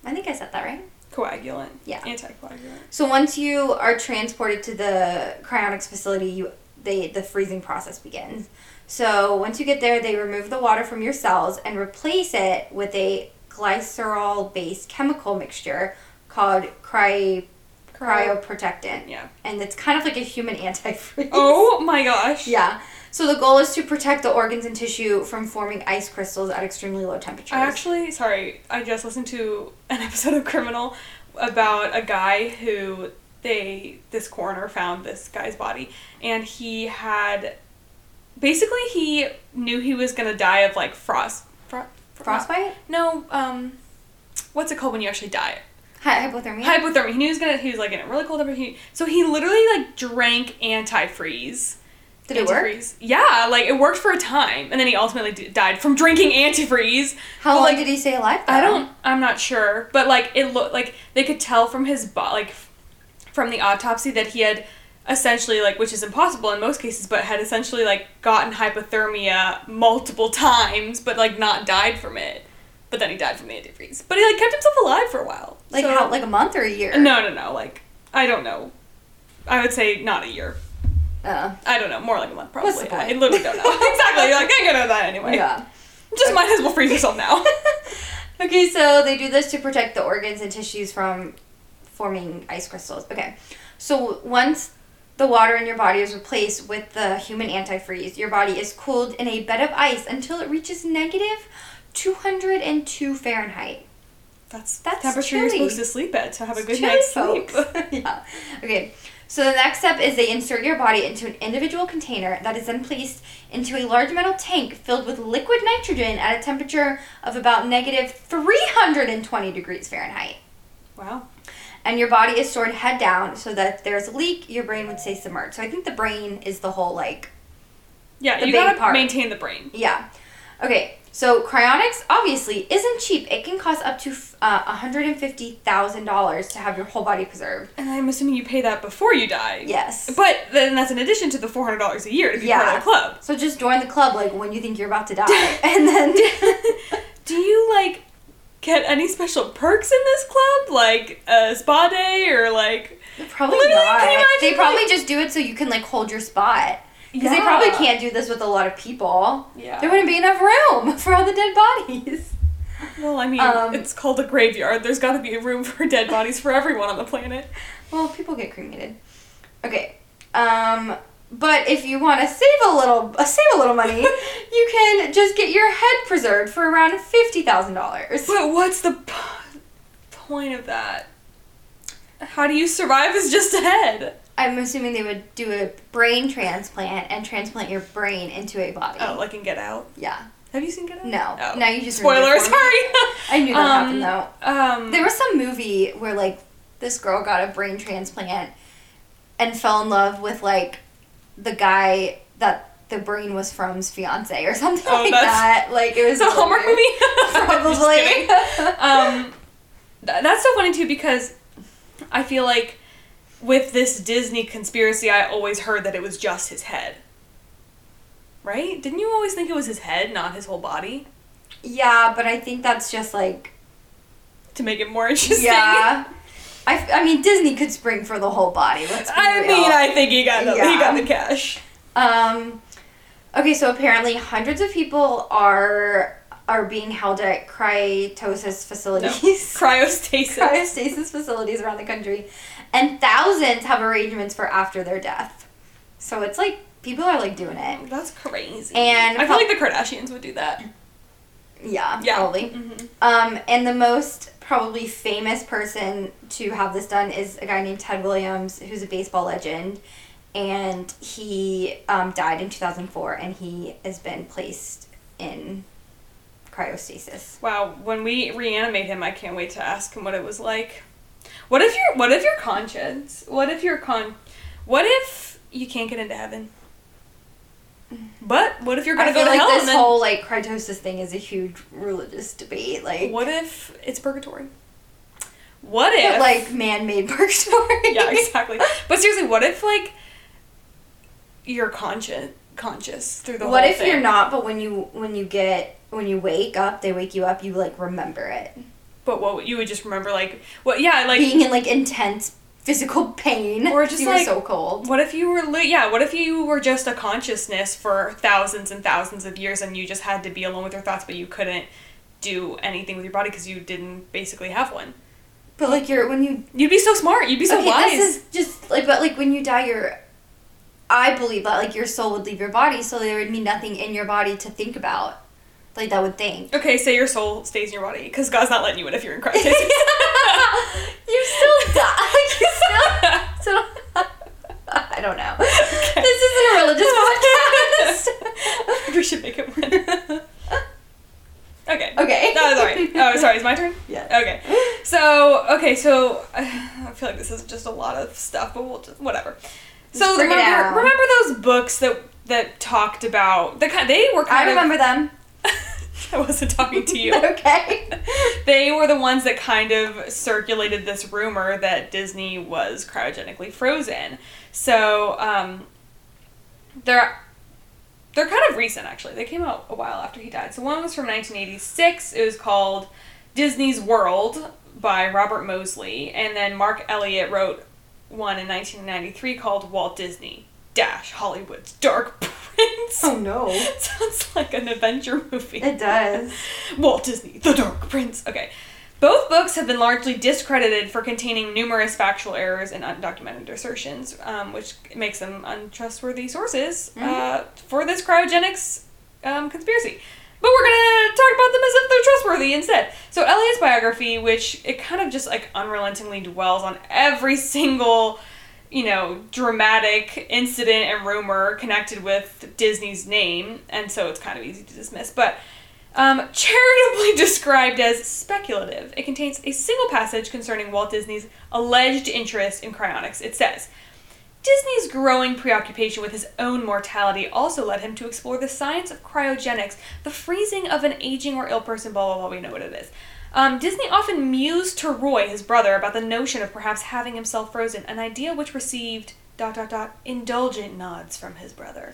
I think I said that right. Coagulant. Yeah. Anticoagulant. So once you are transported to the cryonics facility, you they the freezing process begins. So once you get there, they remove the water from your cells and replace it with a glycerol-based chemical mixture called cry cryoprotectant, Yeah. and it's kind of like a human antifreeze. Oh my gosh. <laughs> yeah. So the goal is to protect the organs and tissue from forming ice crystals at extremely low temperatures. I actually, sorry, I just listened to an <laughs> episode of Criminal about a guy who they, this coroner found this guy's body, and he had, basically, he knew he was gonna die of like frost. Fro- fro- frostbite, No, um, what's it called when you actually die? Hy- hypothermia. Hypothermia. He knew he was gonna, he was like in a really cold temperature. He- So he literally like drank antifreeze. Did it work? Antifreeze. Yeah, like it worked for a time, and then he ultimately d- died from drinking antifreeze. How But, long like, did he stay alive? I don't. I'm not sure, but like it looked like they could tell from his body, like from the autopsy, that he had essentially like, which is impossible in most cases, but had essentially like gotten hypothermia multiple times, but like not died from it. But then he died from the antifreeze. But he like kept himself alive for a while. Like So- how? Like a month or a year? No, no, no. Like I don't know. I would say not a year. Uh, I don't know. More like a month, probably. What's the point? I literally don't know. <laughs> <laughs> exactly. You're like, I gonna know that anyway. yeah. Just might as well freeze yourself now. <laughs> okay, so they do this to protect the organs and tissues from forming ice crystals. Okay, so once the water in your body is replaced with the human antifreeze, your body is cooled in a bed of ice until it reaches negative 202 Fahrenheit. That's, That's temperature chilly. you're supposed to sleep at to have a good night's sleep. <laughs> yeah. Okay. So the next step is they insert your body into an individual container that is then placed into a large metal tank filled with liquid nitrogen at a temperature of about negative 320 degrees Fahrenheit. wow. And your body is stored head down so that if there's a leak, your brain would stay submerged. So I think the brain is the whole like Yeah, The you gotta part. maintain the brain. Yeah. Okay, so cryonics obviously isn't cheap. It can cost up to uh, $150,000 to have your whole body preserved. And I'm assuming you pay that before you die. Yes. But then that's in addition to the four hundred dollars a year to be part Yeah. of the club. So just join the club like when you think you're about to die. <laughs> and then <laughs> Do you like get any special perks in this club, like a spa day or like? probably Literally, not. can you imagine, they probably like- just do it so you can like hold your spot. Because they probably can't do this with a lot of people. Yeah. There wouldn't be enough room <laughs> for all the dead bodies. Well, I mean, Um, it's called a graveyard. There's got to be room for dead bodies for everyone on the planet. Well, people get cremated. Okay. Um, but if you want to save a little, uh, save a little money, <laughs> you can just get your head preserved for around fifty thousand dollars. But what's the p- point of that? How do you survive as just a head? I'm assuming they would do a brain transplant and transplant your brain into a body. Oh, like in Get Out. yeah. Have you seen Get Out? No. Oh. No, you just Spoiler. it for me. Sorry. <laughs> I knew that Um, happened though. Um, There was some movie where like this girl got a brain transplant and fell in love with like the guy that the brain was from's fiance or something Oh, like that. Like it was a Hallmark movie. <laughs> <laughs> Probably. um, th- that's so funny too because I feel like with this Disney conspiracy, I always heard that it was just his head. Right? Didn't you always think it was his head, not his whole body, yeah, but I think that's just like to make it more interesting? yeah. <laughs> I, I mean Disney could spring for the whole body. Let's be I real. mean, I think he got the, he got the cash. Um, okay, so apparently hundreds of people are are being held at cryotosis facilities. <laughs> Cryostasis. cryostasis facilities around the country, and thousands have arrangements for after their death. So it's like people are like doing it. That's crazy. And I feel like the Kardashians would do that. Yeah, Yeah. probably. Mhm. Um, and the most probably famous person to have this done is a guy named Ted Williams, who's a baseball legend, and he um, died in two thousand four, and he has been placed in cryostasis. Wow, when we reanimate him, I can't wait to ask him what it was like. What if your what if your conscience? What if your con? What if you can't get into heaven? But what if you're gonna I feel go to like hell this and then whole like cryostasis thing is a huge religious debate. Like, what if it's purgatory? What but, if like man-made <laughs> purgatory. yeah exactly? But seriously, what if like you're conscious conscious through the what if thing? you're not? But when you when you get when you wake up, they wake you up. You like remember it. But what you would just remember like what? Yeah, like being in like intense physical pain. Or just, you like- were so cold. What if you were li- yeah, what if you were just a consciousness for thousands and thousands of years and you just had to be alone with your thoughts but you couldn't do anything with your body because you didn't basically have one. But like you're when you You'd be so smart. You'd be so okay, wise. this is just like but like when you die, your I believe that like your soul would leave your body, so there would be nothing in your body to think about, like that would think. okay, say your soul stays in your body because God's not letting you in if you're in Christ. you still die. You still. still I don't know. This isn't a religious <laughs> podcast. <laughs> we should make it one. Okay. Okay. No, sorry. Oh, sorry. It's my turn? Yeah. Okay. So, okay, so <sighs> I feel like this is just a lot of stuff, but we'll just whatever. So Just it remember, remember those books that that talked about the kind they were kind I remember them. <laughs> <laughs> I wasn't talking to you. <laughs> okay. <laughs> they were the ones that kind of circulated this rumor that Disney was cryogenically frozen. So, um, they're they're kind of recent actually. They came out a while after he died. So one was from 1986. It was called Disney's World by Robert Mosley, and then Marc Eliot wrote one in 1993 called Walt Disney Dash Hollywood's Dark <laughs> Prince. Oh no. <laughs> Sounds like an adventure movie. It does. <laughs> Walt Disney, The Dark Prince. Okay. Both books have been largely discredited for containing numerous factual errors and undocumented assertions, um, which makes them untrustworthy sources uh, for this cryogenics um, conspiracy. but we're gonna talk about them as if they're trustworthy instead. So Eliot's biography, which it kind of just like unrelentingly dwells on every single, you know, dramatic incident and rumor connected with Disney's name, and so it's kind of easy to dismiss. But um, charitably <laughs> described as speculative, it contains a single passage concerning Walt Disney's alleged interest in cryonics. It says. Disney's growing preoccupation with his own mortality also led him to explore the science of cryogenics, the freezing of an aging or ill person, blah, blah, blah, we know what it is. Um, Disney often mused to Roy, his brother, about the notion of perhaps having himself frozen, an idea which received, dot, dot, dot, indulgent nods from his brother.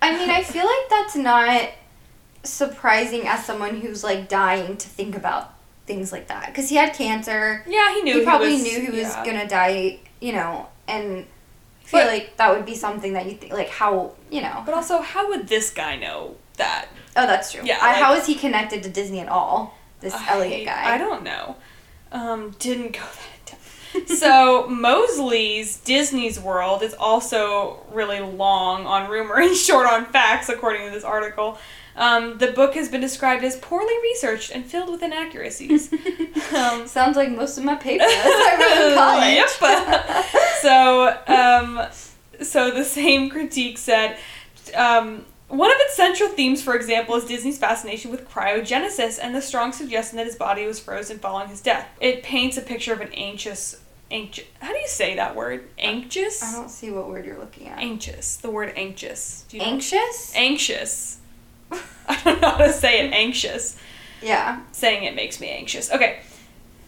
I mean, I feel like that's not surprising as someone who's like dying to think about things like that because he had cancer. Yeah, he knew he probably was- knew he was yeah. gonna die, you know, and I feel But- like that would be something that you think, like, how, you know. But also, how would this guy know that? Oh, that's true. Yeah, I, like- how is he connected to Disney at all? This Eliot guy. I don't know. Um, didn't go that depth. <laughs> so Mosley's Disney's World is also really long on rumor and <laughs> short on facts, according to this article. Um, the book has been described as poorly researched and filled with inaccuracies. <laughs> um, Sounds like most of my papers I wrote in college. Yep. so, um, so the same critique said, um, one of its central themes, for example, is Disney's fascination with cryogenesis and the strong suggestion that his body was frozen following his death. It paints a picture of an anxious, anxious. How do you say that word? Anxious. I don't see what word you're looking at. Anxious. The word anxious. Do you know? Anxious? Anxious. <laughs> I don't know how to say it. Anxious Yeah. saying it makes me anxious. Okay.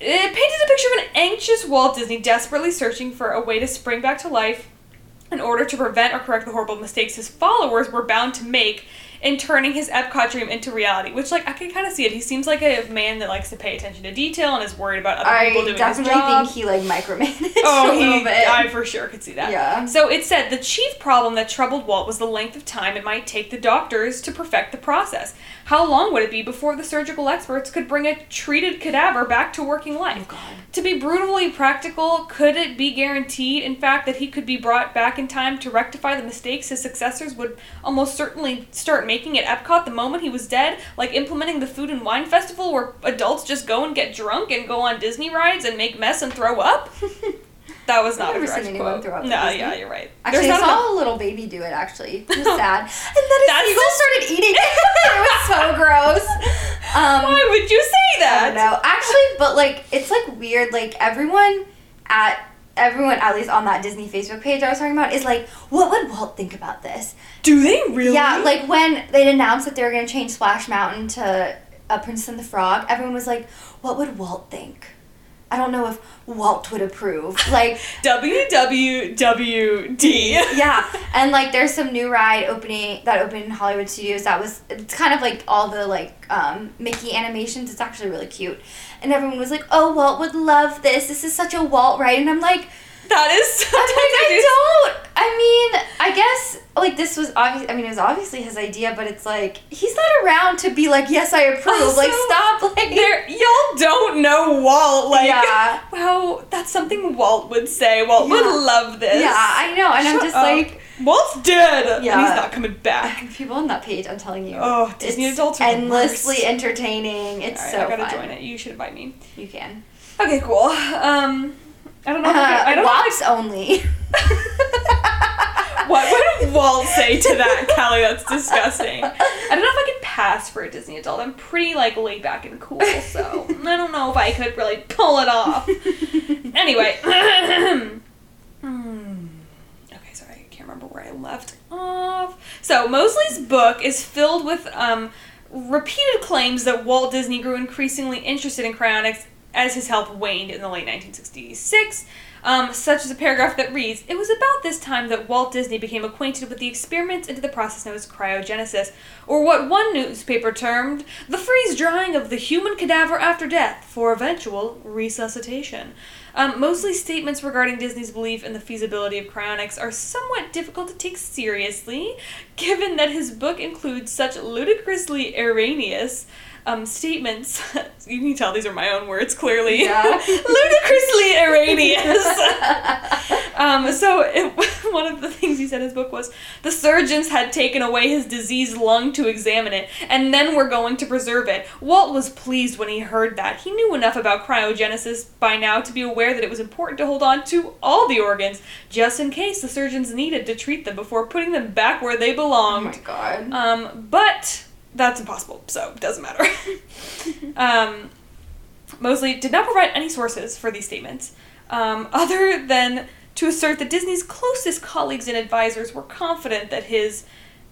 It painted a picture of an anxious Walt Disney desperately searching for a way to spring back to life in order to prevent or correct the horrible mistakes his followers were bound to make in turning his Epcot dream into reality. Which, like, I can kind of see it. He seems like a man that likes to pay attention to detail and is worried about other people doing his job. I definitely think he like micromanaged Oh, <laughs> a little he, bit. I for sure could see that. Yeah. So it said the chief problem that troubled Walt was the length of time it might take the doctors to perfect the process. How long would it be before the surgical experts could bring a treated cadaver back to working life? Oh, God. To be brutally practical, could it be guaranteed, in fact, that he could be brought back in time to rectify the mistakes his successors would almost certainly start making at Epcot the moment he was dead? Like implementing the food and wine festival where adults just go and get drunk and go on Disney rides and make mess and throw up? <laughs> That was not I've a never direct seen anyone quote. throw up no, yeah, you're right. Actually, There's I saw enough- a little baby do it. Actually, it was <laughs> sad, and then a That's seagull started eating it. <laughs> it was so gross. Um, Why would you say I that? don't know. Actually, but like it's like weird. Like everyone at everyone at least on that Disney Facebook page I was talking about is like, what would Walt think about this? Do they really? Yeah, like when they announced that they were gonna change Splash Mountain to a Princess and the Frog, everyone was like, what would Walt think? I don't know if Walt would approve. Like, <laughs> WWWD. yeah, and like there's some new ride opening that opened in Hollywood Studios that was it's kind of like all the like um, Mickey animations. It's actually really cute, and everyone was like, "Oh, Walt would love this. This is such a Walt ride," and I'm like, That is. I'm like, I don't. I mean, I guess like this was obvious. I mean, it was obviously his idea, but it's like he's not around to be like, "Yes, I approve." like, stop. Like, y'all don't know Walt. Like, Yeah. <laughs> wow, that's something Walt would say. Walt would love this. yeah, I know, and I'm just up. like. Walt's dead. and Yeah. he's not coming back. People on that page, I'm telling you. Oh, Disney it's adults are endlessly worst. entertaining. It's right, so I gotta fun. join it. You should invite me. You can. Okay, cool. Um, I don't know. If I, Uh, I don't know. if only. <laughs> What would Walt say to that, Callie? That's disgusting. I don't know if I could pass for a Disney adult. I'm pretty like laid back and cool, so <laughs> I don't know if I could really pull it off. Anyway. <laughs> Hmm. okay, sorry, I can't remember where I left off. So Mosley's book is filled with um, repeated claims that Walt Disney grew increasingly interested in cryonics as his health waned in the late 1966. Um, such as a paragraph that reads, It was about this time that Walt Disney became acquainted with the experiments into the process known as cryogenesis, or what one newspaper termed the freeze drying of the human cadaver after death for eventual resuscitation. Um, Mosley's statements regarding Disney's belief in the feasibility of cryonics are somewhat difficult to take seriously, given that his book includes such ludicrously erroneous um, statements. <laughs> you can tell these are my own words, clearly. Yeah. <laughs> ludicrously erroneous. <laughs> um, so it one of the things he said in his book was the surgeons had taken away his diseased lung to examine it, and then were going to preserve it. Walt was pleased when he heard that. He knew enough about cryogenesis by now to be aware that it was important to hold on to all the organs, just in case the surgeons needed to treat them before putting them back where they Oh belonged. my god. Um, but that's impossible, so it doesn't matter. <laughs> um, Mosley did not provide any sources for these statements, um, <laughs> other than to assert that Disney's closest colleagues and advisors were confident that his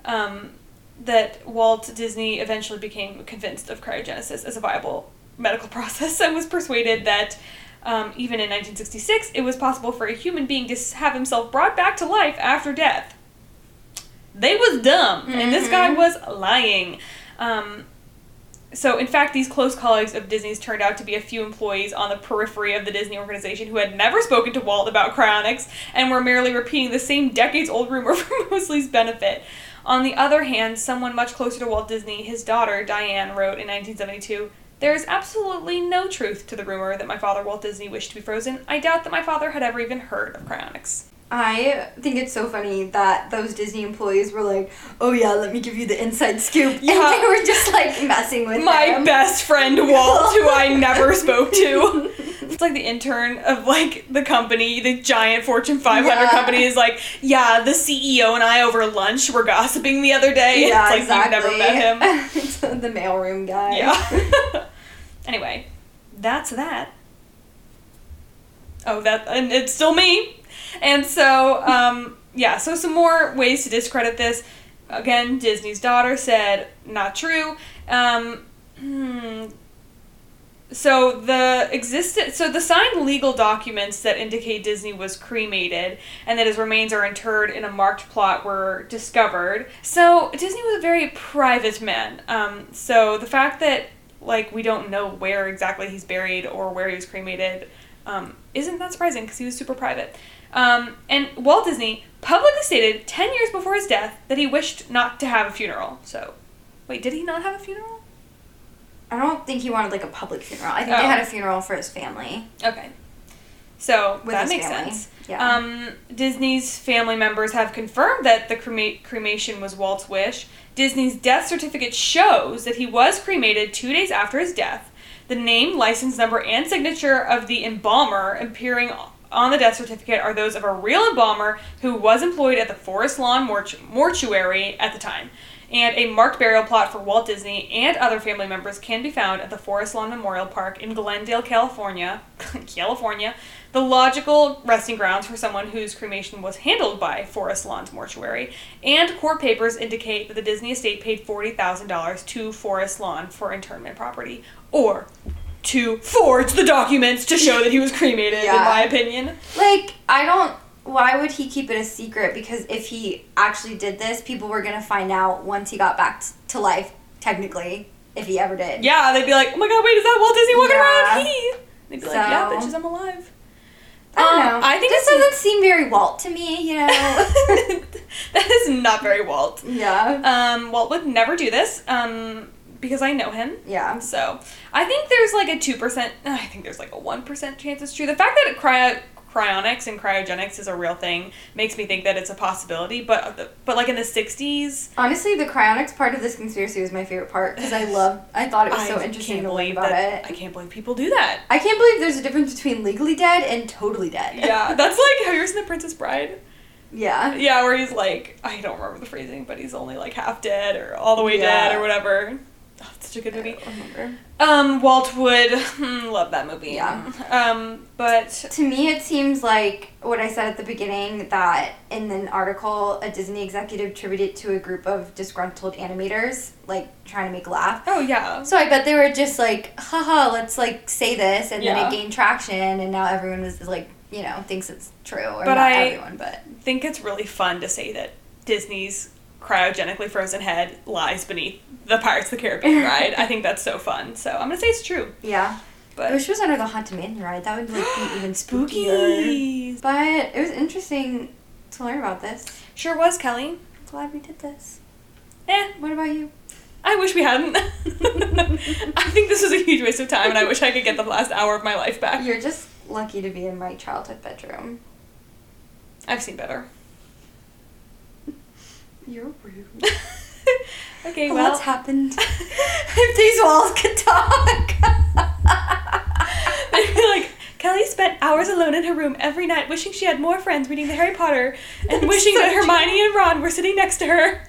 um, that Walt Disney eventually became convinced of cryogenesis as a viable medical <laughs> process and was persuaded that um, even in 1966 it was possible for a human being to have himself brought back to life after death. They was dumb, and this guy Mhm. was lying. Um, so, in fact, these close colleagues of Disney's turned out to be a few employees on the periphery of the Disney organization who had never spoken to Walt about cryonics and were merely repeating the same decades old rumor <laughs> for Mosley's benefit. On the other hand, someone much closer to Walt Disney, his daughter, Diane, wrote in 1972 There is absolutely no truth to the rumor that my father, Walt Disney, wished to be frozen. I doubt that my father had ever even heard of cryonics. I think it's so funny that those Disney employees were like, "Oh yeah, let me give you the inside scoop," Yeah. and they were just like messing with my him. best friend Walt, who I never spoke to. <laughs> It's like the intern of like the company, the giant Fortune 500 Yeah. company is like, yeah, the CEO and I over lunch were gossiping the other day. yeah, it's like exactly. you've never met him. it's <laughs> the mailroom guy. Yeah. <laughs> anyway, that's that. Oh, that and it's still me. And so, um, yeah, so some more ways to discredit this. Again, Disney's daughter said not true. Um, hmm, so the existed so the signed legal documents that indicate Disney was cremated and that his remains are interred in a marked plot were discovered. So Disney was a very private man. Um, so the fact that like we don't know where exactly he's buried or where he was cremated um, isn't that surprising because he was super private. Um, and Walt Disney publicly stated ten years before his death that he wished not to have a funeral. So, wait, did he not have a funeral? I don't think he wanted like a public funeral. I think Oh. they had a funeral for his family. Okay. So With that makes family. sense. Yeah. Um, Disney's family members have confirmed that the crema- cremation was Walt's wish. Disney's death certificate shows that he was cremated two days after his death. The name, license number, and signature of the embalmer appearing on the death certificate are those of a real embalmer who was employed at the Forest Lawn mortu- mortuary at the time. And a marked burial plot for Walt Disney and other family members can be found at the Forest Lawn Memorial Park in Glendale, California. <laughs> California, the logical resting grounds for someone whose cremation was handled by Forest Lawn's mortuary. And court papers indicate that the Disney estate paid $40,000 to Forest Lawn for internment property, or to forge the documents to show that he was cremated, in my opinion. Like, I don't. Why would he keep it a secret? Because if he actually did this, people were gonna find out once he got back to life. Technically, if he ever did. Yeah, they'd be like, oh my god, wait, is that Walt Disney walking Yeah. around? He. They'd be like, yeah, bitches, I'm alive. I don't Um, know. I think this doesn't seem very Walt to me. You know. <laughs> that is not very Walt. yeah. Um, Walt would never do this, um, because I know him. Yeah. So I think there's like a two percent. Uh, I think there's like a one percent chance it's true. The fact that cryo cryonics and cryogenics is a real thing makes me think that it's a possibility. But uh, but like in the '60s, Honestly, the cryonics part of this conspiracy was my favorite part because I love. I thought it was so I interesting to learn believe about that. it. I can't believe people do that. I can't believe there's a difference between legally dead and totally dead. Yeah, <laughs> that's like have you ever seen The Princess Bride? Yeah. Yeah, where he's like I don't remember the phrasing, but he's only like half dead or all the way dead or whatever. Oh, it's such a good movie. I don't remember. Um, Walt would <laughs> hmm, love that movie. Yeah. Um, but To me, it seems like what I said at the beginning that in an article, a Disney executive attributed to a group of disgruntled animators, like trying to make laugh. oh yeah, So I bet they were just like, haha, let's like say this, and then it gained traction, and now everyone is like, you know, thinks it's true, or But not I- everyone, but think it's really fun to say that Disney's cryogenically frozen head lies beneath the Pirates of the Caribbean <laughs> ride. I think that's so fun. So I'm gonna say it's true. yeah. I But wish it was under the Haunted Mansion ride. That would like be <gasps> even spookier. But it was interesting to learn about this. Sure was Kelly. Glad we did this. Eh, What about you? I wish we hadn't. <laughs> I think this was a huge waste of time, and I wish I could get the last hour of my life back. You're just lucky to be in my childhood bedroom. I've seen better. You're rude. <laughs> okay, well. What's happened? if <laughs> these walls could talk. <laughs> They'd be like, Kelly spent hours alone in her room every night wishing she had more friends reading the Harry Potter and That's wishing so that true. Hermione and Ron were sitting next to her.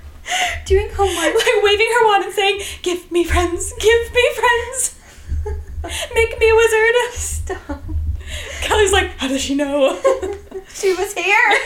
Doing homework. Like waving her wand and saying, Give me friends, give me friends, make me a wizard. Stop. Kelly's like, How does she know? She was here.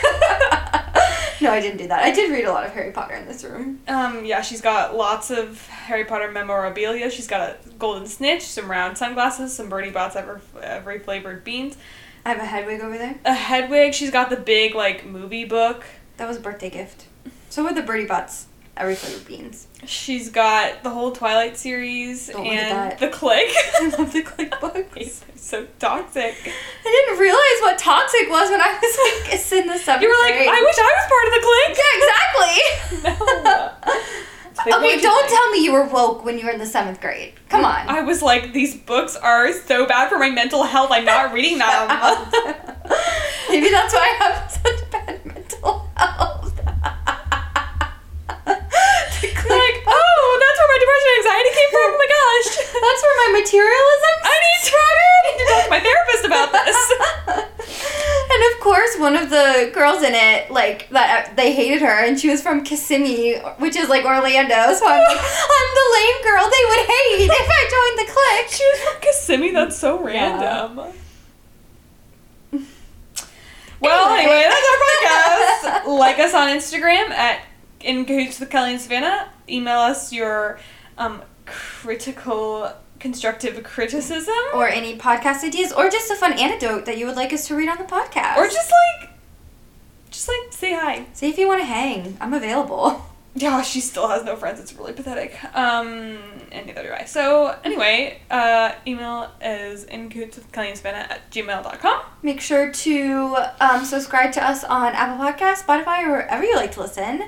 No, I didn't do that. I did read a lot of Harry Potter in this room. um, yeah, she's got lots of Harry Potter memorabilia. She's got a golden snitch, some round sunglasses, some Bertie Bott's ever every flavored beans, I have a Hedwig over there. a Hedwig. She's got the big like movie book. That was a birthday gift. So were the Bertie Botts. Every flavored beans. She's got the whole Twilight series Don't and the Clique. <laughs> I love the clique <laughs> books. So toxic. I didn't realize what toxic was when I was like <laughs> in the seventh You were like, grade. I wish I was part of the clique. Yeah, exactly. <laughs> <laughs> No. Like, okay, don't tell me you were woke when you were in the seventh grade. Come on. I was like, these books are so bad for my mental health. I'm not reading them. Maybe that's why I have such bad mental health. Anxiety came from. Oh my gosh. <laughs> That's where my materialism I need to, I need to talk to my therapist about this. <laughs> and of course, one of the girls in it, like that, they hated her, and she was from Kissimmee, which is like Orlando. So I'm like, <laughs> I'm the lame girl they would hate if I joined the clique. She was from Kissimmee. That's so random. Well, Anyway. anyway, that's our podcast. like us on Instagram at In Cahoots with Kelly and Savannah. Email us your um, critical, constructive criticism. Or any podcast ideas, or just a fun anecdote that you would like us to read on the podcast. Or just like, just like say hi. say if you want to hang. I'm available. <laughs> Yeah, she still has no friends. It's really pathetic. Um, and neither do I. So anyway, uh, email is in cahoots with Kelly and Savannah at gmail.com. Make sure to um, subscribe to us on Apple podcast Spotify, or wherever you like to listen,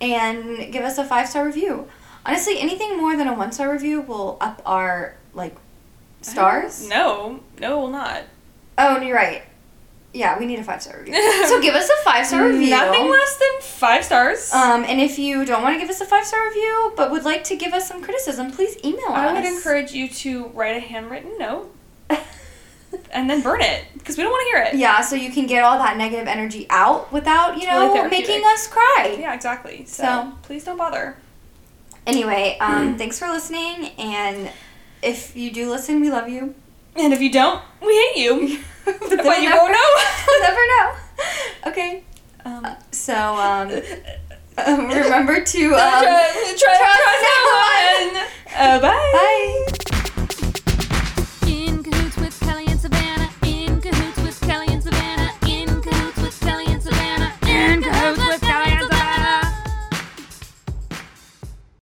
and give us a five star review. Honestly, anything more than a one star review will up our like stars. No, no, it will not. Oh, and you're right. Yeah, we need a five star review. so give us a five star <laughs> review. Nothing less than five stars. Um, and if you don't want to give us a five star review, but would like to give us some criticism, please email us. I would encourage you to write a handwritten note <laughs> and then burn it because we don't want to hear it. Yeah, so you can get all that negative energy out without, you know, therapeutic. making us cry. Yeah, exactly. So, So- please don't bother. Anyway, um, <clears throat> thanks for listening, and if you do listen, we love you. And if you don't, we hate you. <laughs> but but you never- won't know. <laughs> we'll never know. Okay, Um, so um, um, remember to try, um, try, try, trust try someone. Uh, bye. bye.